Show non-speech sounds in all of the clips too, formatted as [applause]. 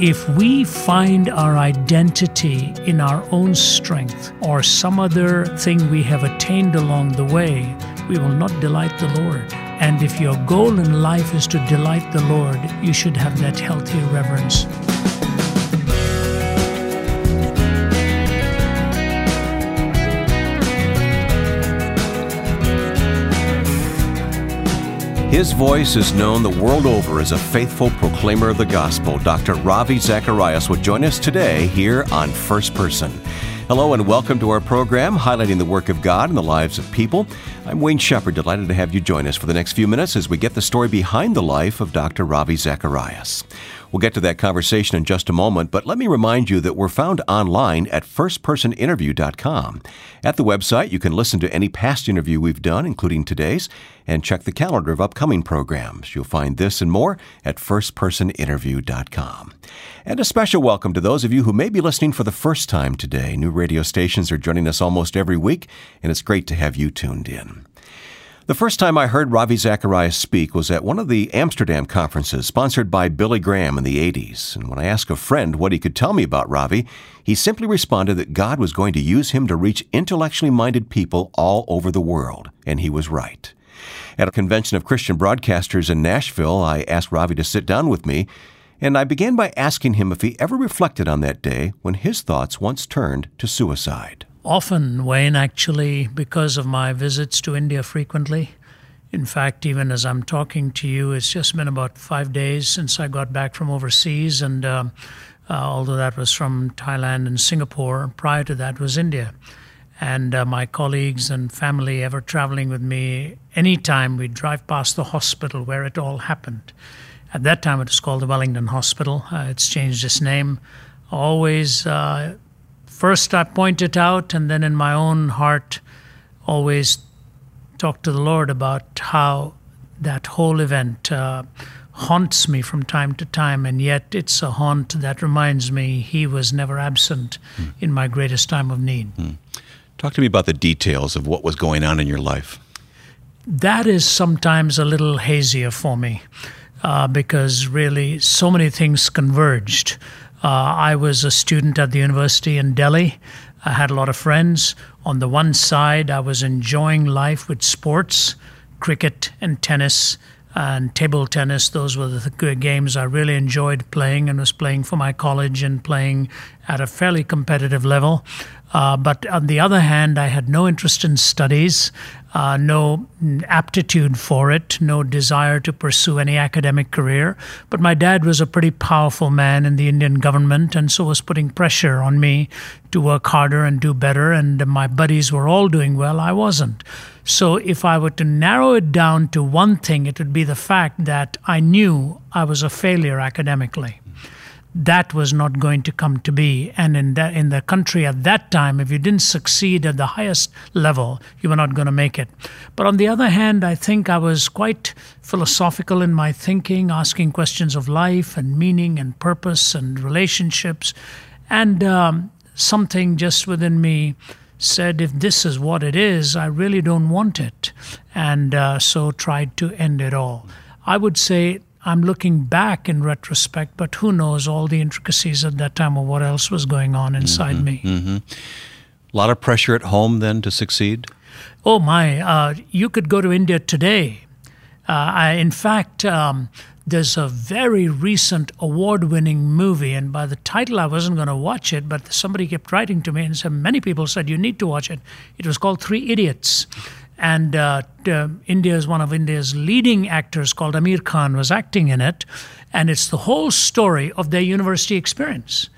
If we find our identity in our own strength or some other thing we have attained along the way, we will not delight the Lord. And if your goal in life is to delight the Lord, you should have that healthy reverence. His voice is known the world over as a faithful proclaimer of the gospel. Dr. Ravi Zacharias will join us today here on First Person. Hello and welcome to our program highlighting the work of God in the lives of people. I'm Wayne Shepherd, delighted to have you join us for the next few minutes as we get the story behind the life of Dr. Ravi Zacharias. We'll get to that conversation in just a moment, but let me remind you that we're found online at firstpersoninterview.com. At the website, you can listen to any past interview we've done, including today's, and check the calendar of upcoming programs. You'll find this and more at firstpersoninterview.com. And a special welcome to those of you who may be listening for the first time today. New radio stations are joining us almost every week, and it's great to have you tuned in. The first time I heard Ravi Zacharias speak was at one of the Amsterdam conferences sponsored by Billy Graham in the 80s. And when I asked a friend what he could tell me about Ravi, he simply responded that God was going to use him to reach intellectually minded people all over the world. And he was right. At a convention of Christian broadcasters in Nashville, I asked Ravi to sit down with me, and I began by asking him if he ever reflected on that day when his thoughts once turned to suicide often, Wayne, actually, because of my visits to India frequently. In fact, even as I'm talking to you, it's just been about five days since I got back from overseas, and uh, uh, although that was from Thailand and Singapore, prior to that was India. And uh, my colleagues and family ever traveling with me, anytime we drive past the hospital where it all happened. At that time, it was called the Wellington Hospital. Uh, it's changed its name. Always uh, first I point it out, and then in my own heart, always talk to the Lord about how that whole event uh, haunts me from time to time, and yet it's a haunt that reminds me He was never absent mm. in my greatest time of need. Mm. Talk to me about the details of what was going on in your life. That is sometimes a little hazier for me uh, because really so many things converged. Uh, I was a student at the university in Delhi. I had a lot of friends. On the one side, I was enjoying life with sports, cricket and tennis and table tennis. Those were the games I really enjoyed playing and was playing for my college and playing at a fairly competitive level. Uh, but on the other hand, I had no interest in studies, uh, no aptitude for it, no desire to pursue any academic career. But my dad was a pretty powerful man in the Indian government and so was putting pressure on me to work harder and do better. And my buddies were all doing well, I wasn't. So if I were to narrow it down to one thing, it would be the fact that I knew I was a failure academically that was not going to come to be. And in that in the country at that time, if you didn't succeed at the highest level, you were not going to make it. But on the other hand, I think I was quite philosophical in my thinking, asking questions of life and meaning and purpose and relationships, and um, something just within me said, if this is what it is, I really don't want it, and uh, so tried to end it all. I would say I'm looking back in retrospect, but who knows all the intricacies at that time or what else was going on inside mm-hmm, me. Mm-hmm. A lot of pressure at home then to succeed? Oh, my. Uh, you could go to India today. Uh, I, in fact, um, there's a very recent award winning movie, and by the title, I wasn't going to watch it, but somebody kept writing to me and said, many people said, you need to watch it. It was called Three Idiots and uh, uh, India is one of India's leading actors called Aamir Khan was acting in it, and it's the whole story of their university experience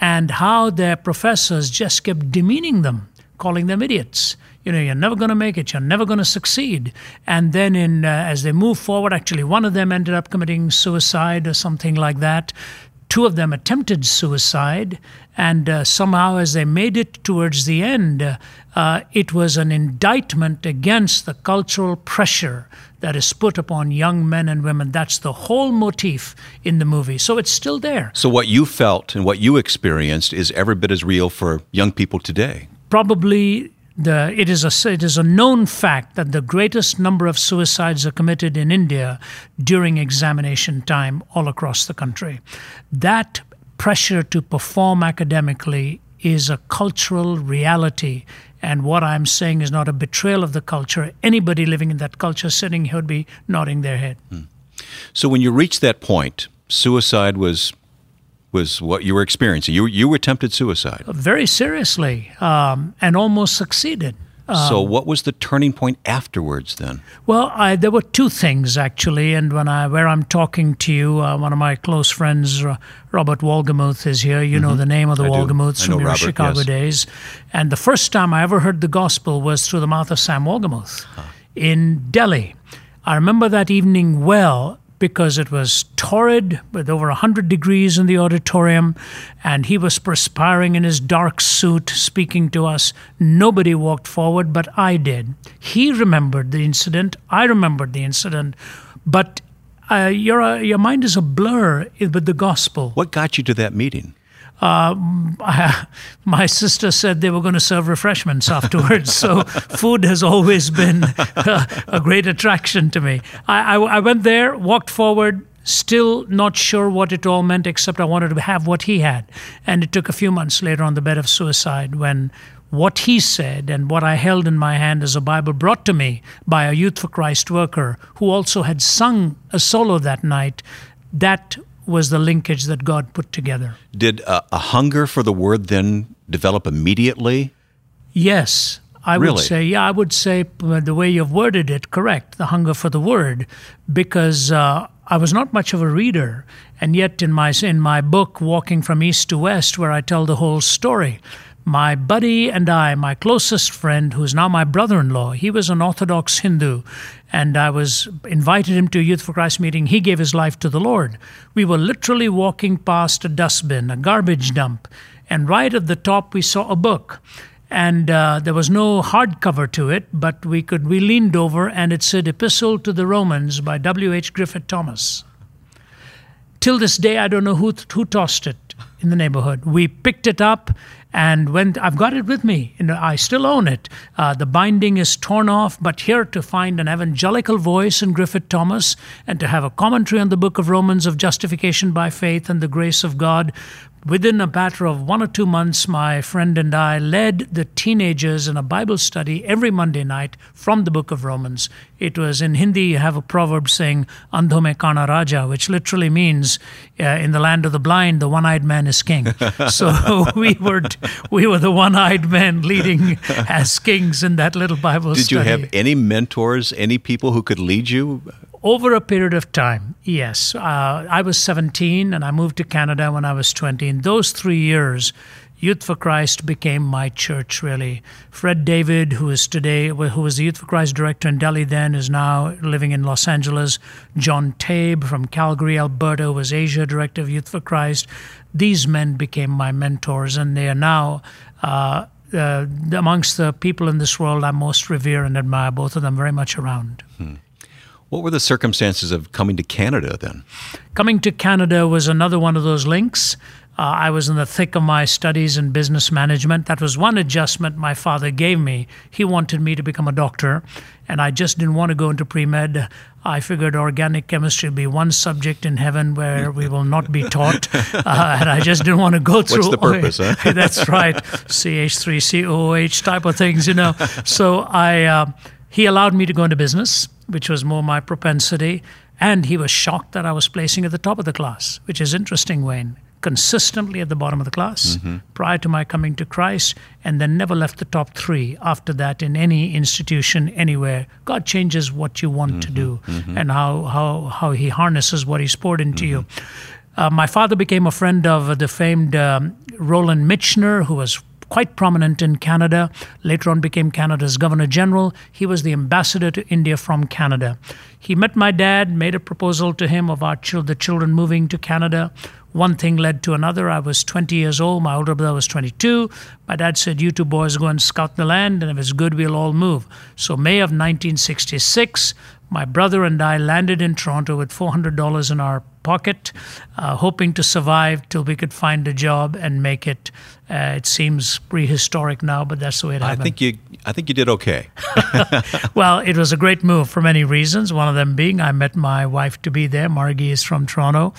and how their professors just kept demeaning them, calling them idiots. You know, you're never going to make it. You're never going to succeed. And then, in uh, as they move forward, actually, one of them ended up committing suicide or something like that. Two of them attempted suicide, and uh, somehow, as they made it towards the end, uh, it was an indictment against the cultural pressure that is put upon young men and women. That's the whole motif in the movie. So it's still there. So, what you felt and what you experienced is every bit as real for young people today. Probably the, it, is a, it is a known fact that the greatest number of suicides are committed in India during examination time all across the country. That pressure to perform academically is a cultural reality. And what I'm saying is not a betrayal of the culture. Anybody living in that culture sitting here would be nodding their head. Hmm. So when you reach that point, suicide was was what you were experiencing. You you attempted suicide very seriously um, and almost succeeded. Um, so, what was the turning point afterwards then? Well, I, there were two things actually, and when I where I'm talking to you, uh, one of my close friends, uh, Robert Wolgemuth, is here. You mm-hmm. know the name of the Wolgemuths from your Robert, Chicago yes. days. And the first time I ever heard the gospel was through the mouth of Sam Wolgemuth huh. in Delhi. I remember that evening well because it was torrid with over 100 degrees in the auditorium, and he was perspiring in his dark suit speaking to us. Nobody walked forward, but I did. He remembered the incident, I remembered the incident, but uh, your, uh, your mind is a blur with the gospel. What got you to that meeting? Uh, [laughs] my sister said they were going to serve refreshments afterwards. so [laughs] food has always been a, a great attraction to me. I, I, I, went there, walked forward, still not sure what it all meant, except I wanted to have what he had. And it took a few months later on the bed of suicide when what he said and what I held in my hand as a Bible brought to me by a Youth for Christ worker who also had sung a solo that night. That was the linkage that God put together. Did a, a hunger for the word then develop immediately? Yes. I really? would say, yeah, I would say uh, the way you've worded it, correct, the hunger for the word, because uh, I was not much of a reader. And yet, in my, in my book, Walking from East to West, where I tell the whole story, my buddy and I, my closest friend, who's now my brother in law, he was an Orthodox Hindu, and I was invited him to a Youth for Christ meeting. He gave his life to the Lord. We were literally walking past a dustbin, a garbage dump, and right at the top we saw a book. And uh, there was no hardcover to it, but we could we leaned over and it said Epistle to the Romans by W. H. Griffith Thomas. Till this day, I don't know who who tossed it in the neighborhood. We picked it up and when I've got it with me, I still own it. Uh, the binding is torn off, but here to find an evangelical voice in Griffith Thomas and to have a commentary on the book of Romans of justification by faith and the grace of God Within a matter of one or two months, my friend and I led the teenagers in a Bible study every Monday night from the book of Romans. It was in Hindi, you have a proverb saying, Andho me kana raja, which literally means, uh, in the land of the blind, the one eyed man is king. [laughs] so [laughs] we were, we were the one eyed men leading as kings in that little Bible Did study. Did you have any mentors, any people who could lead you? Over a period of time, yes. Uh, I was 17 and I moved to Canada when I was 20. In those three years, Youth for Christ became my church, really. Fred David, who is today, who was the Youth for Christ director in Delhi then, is now living in Los Angeles. John Tabe from Calgary, Alberta, was Asia director of Youth for Christ. These men became my mentors, and they are now uh, uh, amongst the people in this world I most revere and admire, both of them very much around. Hmm. What were the circumstances of coming to Canada then? Coming to Canada was another one of those links. Uh, I was in the thick of my studies in business management. That was one adjustment my father gave me. He wanted me to become a doctor, and I just didn't want to go into pre med. I figured organic chemistry would be one subject in heaven where we will not be taught, [laughs] uh, and I just didn't want to go through. What's the purpose? [laughs] huh? that's right, CH3COOH type of things, you know. So I, uh, he allowed me to go into business which was more my propensity. And he was shocked that I was placing at the top of the class, which is interesting, Wayne. Consistently at the bottom of the class mm-hmm. prior to my coming to Christ, and then never left the top three after that in any institution, anywhere. God changes what you want mm-hmm. to do mm-hmm. and how, how, how He harnesses what He's poured into you. Mm-hmm. Uh, my father became a friend of the famed um, Roland Michener, who was quite prominent in Canada, later on became Canada's Governor General. He was the ambassador to India from Canada. He met my dad, made a proposal to him of our the children moving to Canada. One thing led to another. I was 20 years old. My older brother was 22. My dad said, You two boys go and scout the land, and if it's good, we'll all move. So, May of 1966, my brother and I landed in Toronto with $400 in our pocket, uh, hoping to survive till we could find a job and make it. Uh, it seems prehistoric now, but that's the way it happened. I think you, I think you did okay. [laughs] [laughs] well, it was a great move for many reasons. One of them being I met my wife to be there. Margie is from Toronto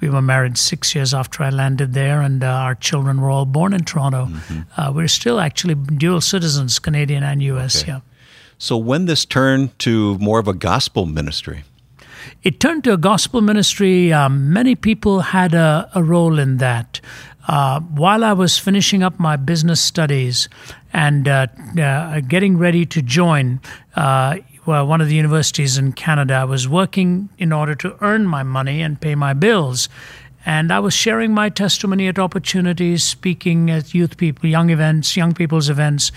We were married six years after I landed there, and uh, our children were all born in Toronto. Mm-hmm. Uh, we're still actually dual citizens, Canadian and U.S. Okay. Yeah. So when this turned to more of a gospel ministry? It turned to a gospel ministry. Um, many people had a, a role in that. Uh, while I was finishing up my business studies and uh, uh, getting ready to join uh, one of the universities in Canada, I was working in order to earn my money and pay my bills. And I was sharing my testimony at opportunities, speaking at youth people, young events, young people's events.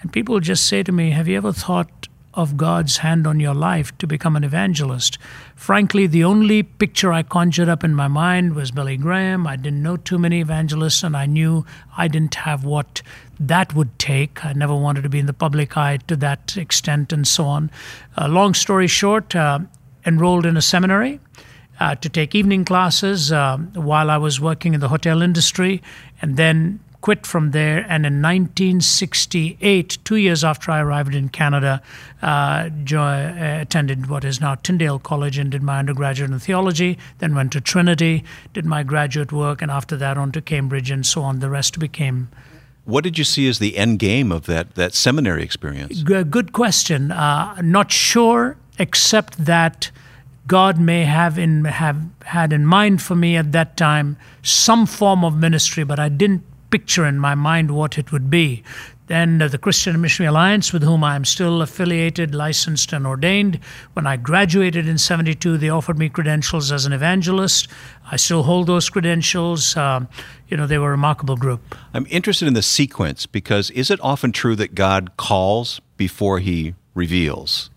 And people just say to me, Have you ever thought of God's hand on your life to become an evangelist. Frankly, the only picture I conjured up in my mind was Billy Graham. I didn't know too many evangelists, and I knew I didn't have what that would take. I never wanted to be in the public eye to that extent, and so on. Uh, long story short, uh, enrolled in a seminary. Uh, to take evening classes uh, while I was working in the hotel industry, and then quit from there. And in 1968, two years after I arrived in Canada, uh, uh, attended what is now Tyndale College and did my undergraduate in theology. Then went to Trinity, did my graduate work, and after that on to Cambridge and so on. The rest became what did you see as the end game of that, that seminary experience? Good question. Uh, not sure, except that God may have in have had in mind for me at that time some form of ministry, but I didn't picture in my mind what it would be. Then uh, the Christian Missionary Alliance, with whom I am still affiliated, licensed, and ordained. When I graduated in 72, they offered me credentials as an evangelist. I still hold those credentials. Uh, you know, they were a remarkable group. I'm interested in the sequence because is it often true that God calls before he reveals?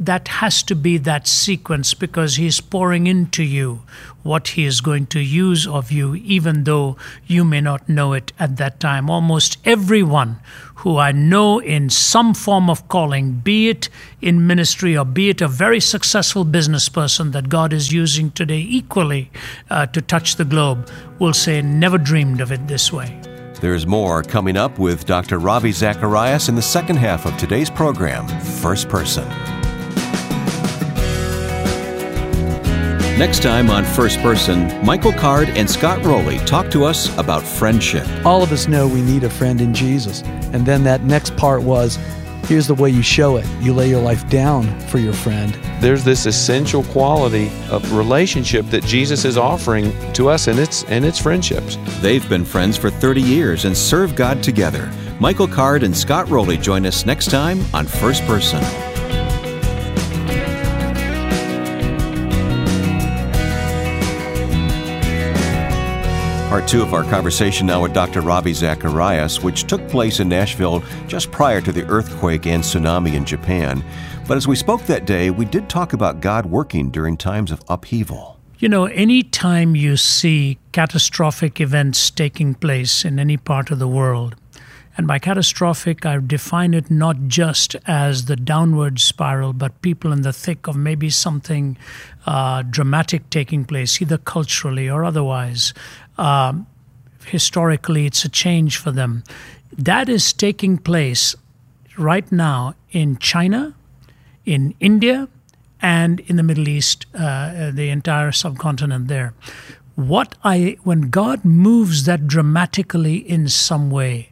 that has to be that sequence because he's pouring into you what he is going to use of you, even though you may not know it at that time. Almost everyone who I know in some form of calling, be it in ministry or be it a very successful business person that God is using today equally uh, to touch the globe, will say, never dreamed of it this way. There's more coming up with Dr. Ravi Zacharias in the second half of today's program, First Person. Next time on First Person, Michael Card and Scott Roley talk to us about friendship. All of us know we need a friend in Jesus. And then that next part was here's the way you show it you lay your life down for your friend. There's this essential quality of relationship that Jesus is offering to us, and it's, and it's friendships. They've been friends for 30 years and serve God together. Michael Card and Scott Roley join us next time on First Person. Part two of our conversation now with Dr. Ravi Zacharias, which took place in Nashville just prior to the earthquake and tsunami in Japan. But as we spoke that day, we did talk about God working during times of upheaval. You know, any time you see catastrophic events taking place in any part of the world, and by catastrophic, I define it not just as the downward spiral, but people in the thick of maybe something uh, dramatic taking place, either culturally or otherwise. Um, historically, it's a change for them. That is taking place right now in China, in India, and in the Middle East, uh, the entire subcontinent there. What I, when God moves that dramatically in some way,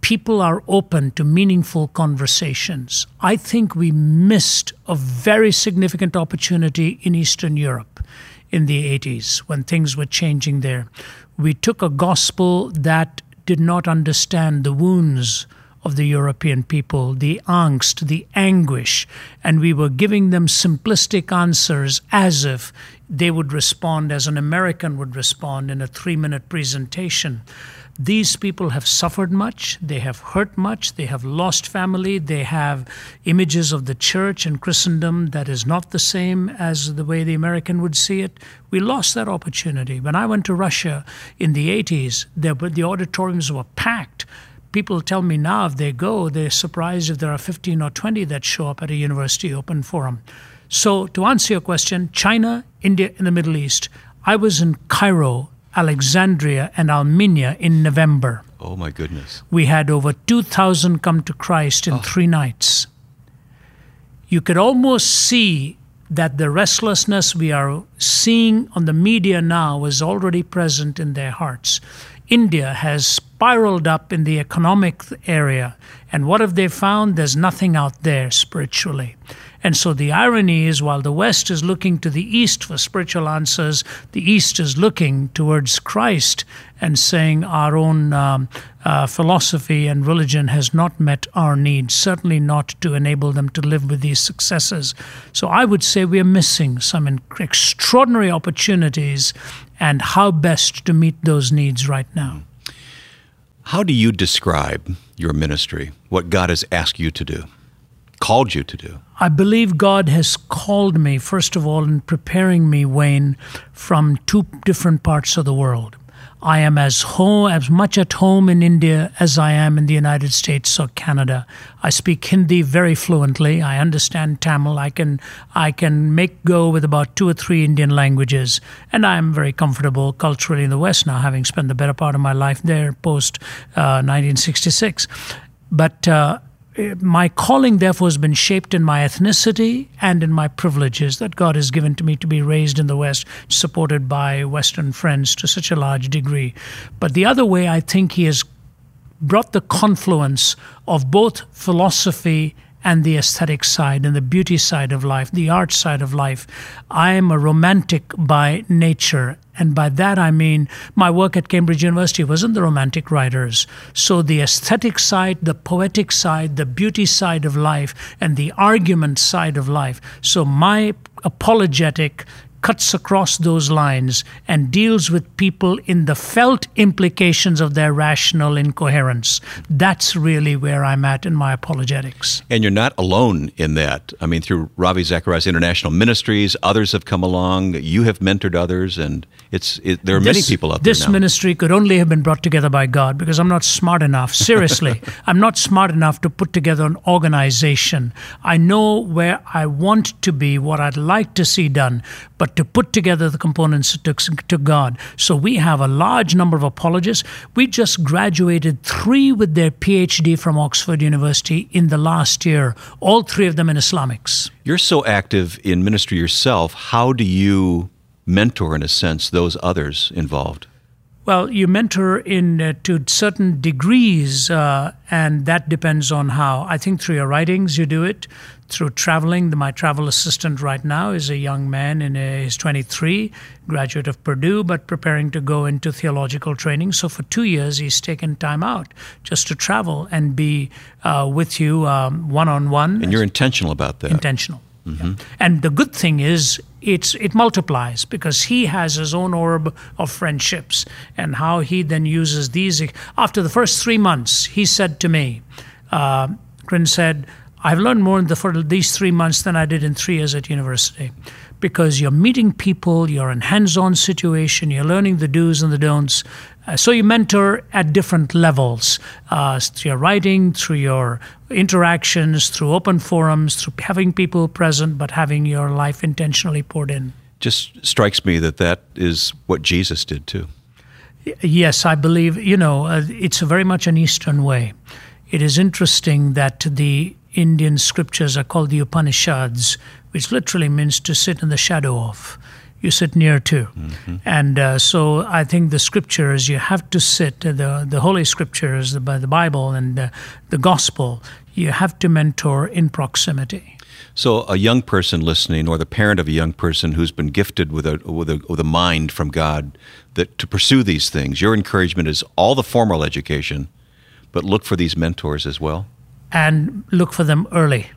people are open to meaningful conversations. I think we missed a very significant opportunity in Eastern Europe in the 80s when things were changing there. We took a gospel that did not understand the wounds of the European people, the angst, the anguish, and we were giving them simplistic answers as if they would respond as an American would respond in a three minute presentation. These people have suffered much, they have hurt much, they have lost family, they have images of the church and Christendom that is not the same as the way the American would see it. We lost that opportunity. When I went to Russia in the 80s, there, the auditoriums were packed people tell me now if they go, they're surprised if there are 15 or 20 that show up at a university open forum. So, to answer your question, China, India, and the Middle East, I was in Cairo Alexandria, and Armenia in November. Oh, my goodness. We had over 2,000 come to Christ in oh. three nights. You could almost see that the restlessness we are seeing on the media now is already present in their hearts. India has spiraled up in the economic area, and what have they found? There's nothing out there spiritually. And so the irony is while the West is looking to the East for spiritual answers, the East is looking towards Christ and saying our own um, uh, philosophy and religion has not met our needs, certainly not to enable them to live with these successes. So I would say we are missing some extraordinary opportunities and how best to meet those needs right now. How do you describe your ministry, what God has asked you to do? Called you to do? I believe God has called me, first of all, in preparing me, Wayne, from two different parts of the world. I am as home, as much at home in India as I am in the United States or Canada. I speak Hindi very fluently. I understand Tamil. I can I can make go with about two or three Indian languages, and I am very comfortable culturally in the West now, having spent the better part of my life there post uh, 1966. But uh, my calling, therefore, has been shaped in my ethnicity and in my privileges that God has given to me to be raised in the West, supported by Western friends to such a large degree. But the other way, I think He has brought the confluence of both philosophy and the aesthetic side and the beauty side of life, the art side of life. I am a romantic by nature. And by that I mean my work at Cambridge University was in the romantic writers. So the aesthetic side, the poetic side, the beauty side of life, and the argument side of life. So my apologetic cuts across those lines and deals with people in the felt implications of their rational incoherence. That's really where I'm at in my apologetics. And you're not alone in that. I mean, through Ravi Zacharias International Ministries, others have come along. You have mentored others, and it's it, there are this, many people out there. This now. ministry could only have been brought together by God because I'm not smart enough. Seriously, [laughs] I'm not smart enough to put together an organization. I know where I want to be, what I'd like to see done, but to put together the components to, to God. So we have a large number of apologists. We just graduated three with their PhD from Oxford University in the last year, all three of them in Islamics. You're so active in ministry yourself. How do you mentor, in a sense, those others involved? Well, you mentor in uh, to certain degrees, uh, and that depends on how. I think through your writings you do it, through traveling. My travel assistant right now is a young man in a, he's 23, graduate of Purdue, but preparing to go into theological training. So for two years he's taken time out just to travel and be uh, with you one on one. And you're intentional about that. Intentional. Mm-hmm. And the good thing is it's it multiplies because he has his own orb of friendships and how he then uses these. After the first three months, he said to me, uh, said, I've learned more in the, for these three months than I did in three years at university because you're meeting people, you're in hands-on situation, you're learning the do's and the don'ts. Uh, so you mentor at different levels uh, through your writing, through your interactions, through open forums, through having people present, but having your life intentionally poured in. Just strikes me that that is what Jesus did too. Yes, I believe, you know, uh, it's very much an Eastern way. It is interesting that the Indian scriptures are called the Upanishads, which literally means to sit in the shadow of. You sit near to. Mm-hmm. And uh, so I think the scriptures, you have to sit, uh, the, the Holy Scriptures, the, the Bible and the, the Gospel, you have to mentor in proximity. So, a young person listening, or the parent of a young person who's been gifted with a, with a, with a mind from God that to pursue these things, your encouragement is all the formal education, but look for these mentors as well? And look for them early.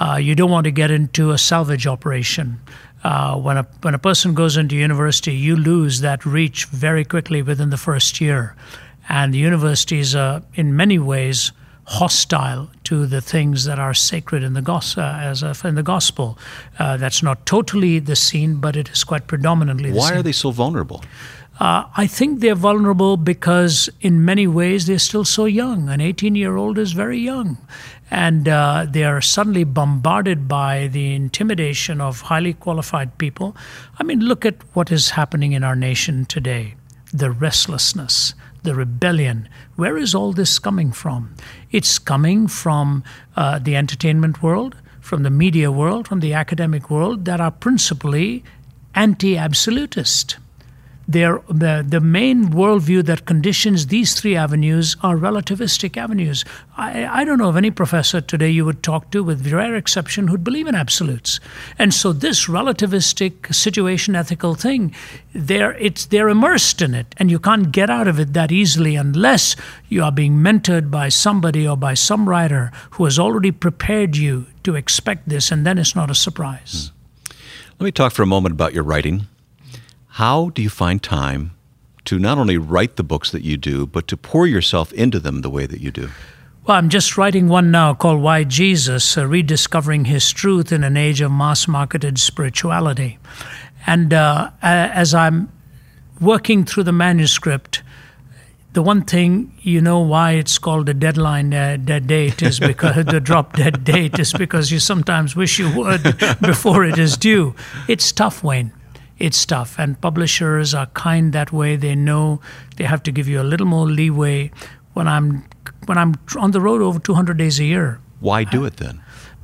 Uh, you don't want to get into a salvage operation. Uh, when a when a person goes into university, you lose that reach very quickly within the first year, and the universities are in many ways hostile to the things that are sacred in the gospel. Uh, a, in the gospel, uh, that's not totally the scene, but it is quite predominantly. Why scene. are they so vulnerable? Uh, I think they're vulnerable because, in many ways, they're still so young. An 18 year old is very young. And uh, they are suddenly bombarded by the intimidation of highly qualified people. I mean, look at what is happening in our nation today the restlessness, the rebellion. Where is all this coming from? It's coming from uh, the entertainment world from the media world, from the academic world, that are principally anti absolutist. They're, the, the main worldview that conditions these three avenues are relativistic avenues. I, I don't know of any professor today you would talk to, with rare exception, who'd believe in absolutes. And so, this relativistic situation ethical thing, they're, it's, they're immersed in it, and you can't get out of it that easily unless you are being mentored by somebody or by some writer who has already prepared you to expect this, and then it's not a surprise. Hmm. Let me talk for a moment about your writing. How do you find time to not only write the books that you do, but to pour yourself into them the way that you do? Well, I'm just writing one now called Why Jesus uh, Rediscovering His Truth in an Age of Mass Marketed Spirituality. And uh, as I'm working through the manuscript, the one thing you know why it's called a deadline uh, dead date is [laughs] because the drop dead date is because you sometimes wish you would [laughs] before it is due. It's tough, Wayne it's tough. And publishers are kind that way. They know they have to give you a little more leeway when I'm when I'm on the road over 200 days a year. Why do it then?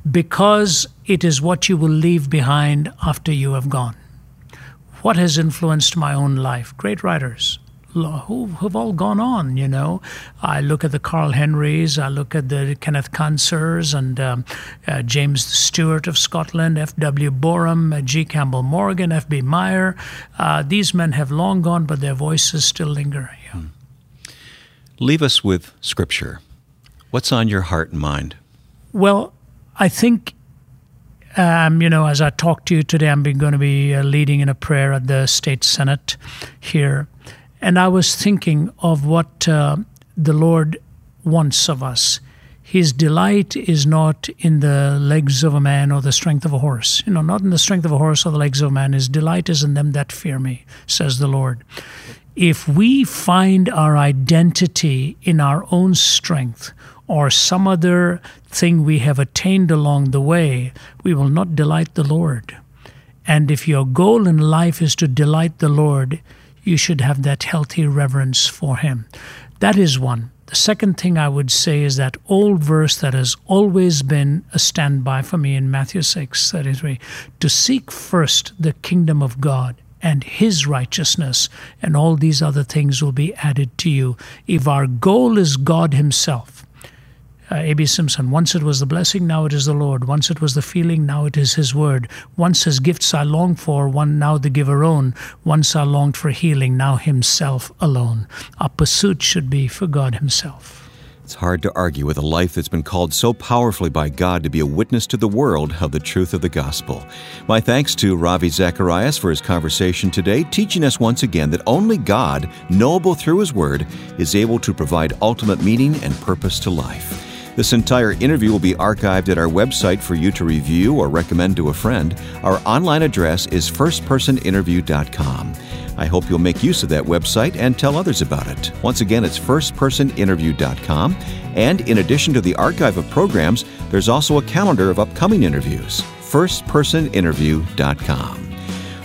Because it is what you will leave behind after you have gone. What has influenced my own life? Great writers, who have all gone on, you know. I look at the Carl Henrys, I look at the Kenneth Kantzers and um, uh, James Stewart of Scotland, F.W. Boreham, uh, G. Campbell Morgan, F.B. Meyer. Uh, these men have long gone, but their voices still linger. Yeah. Hmm. Leave us with Scripture. What's on your heart and mind? Well, I think um, you know, as I talk to you today, I'm going to be uh, leading in a prayer at the state senate here. And I was thinking of what uh, the Lord wants of us. His delight is not in the legs of a man or the strength of a horse. You know, not in the strength of a horse or the legs of a man. His delight is in them that fear me, says the Lord. If we find our identity in our own strength or some other thing we have attained along the way, we will not delight the Lord. And if your goal in life is to delight the Lord, you should have that healthy reverence for Him. That is one. The second thing I would say is that old verse that has always been a standby for me in Matthew 6 that is, to seek first the kingdom of God and his righteousness, and all these other things will be added to you. If our goal is God himself, uh, A.B. Simpson. Once it was the blessing, now it is the Lord. Once it was the feeling, now it is His word. Once His gifts I longed for, one now the giver own. Once I longed for healing, now Himself alone. Our pursuit should be for God Himself. It's hard to argue with a life that's been called so powerfully by God to be a witness to the world of the truth of the gospel. My thanks to Ravi Zacharias for his conversation today, teaching us once again that only God, knowable through His Word, is able to provide ultimate meaning and purpose to life. This entire interview will be archived at our website for you to review or recommend to a friend. Our online address is firstpersoninterview.com. I hope you'll make use of that website and tell others about it. Once again, it's firstpersoninterview.com. And in addition to the archive of programs, there's also a calendar of upcoming interviews. firstpersoninterview.com.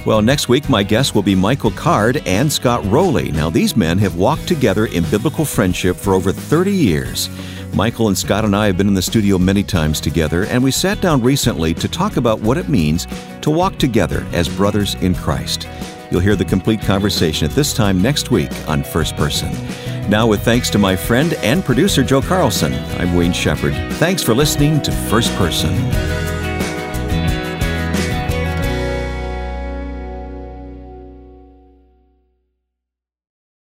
Well, next week, my guests will be Michael Card and Scott Roley. Now, these men have walked together in biblical friendship for over 30 years. Michael and Scott and I have been in the studio many times together, and we sat down recently to talk about what it means to walk together as brothers in Christ. You'll hear the complete conversation at this time next week on First Person. Now, with thanks to my friend and producer Joe Carlson, I'm Wayne Shepherd. Thanks for listening to First Person.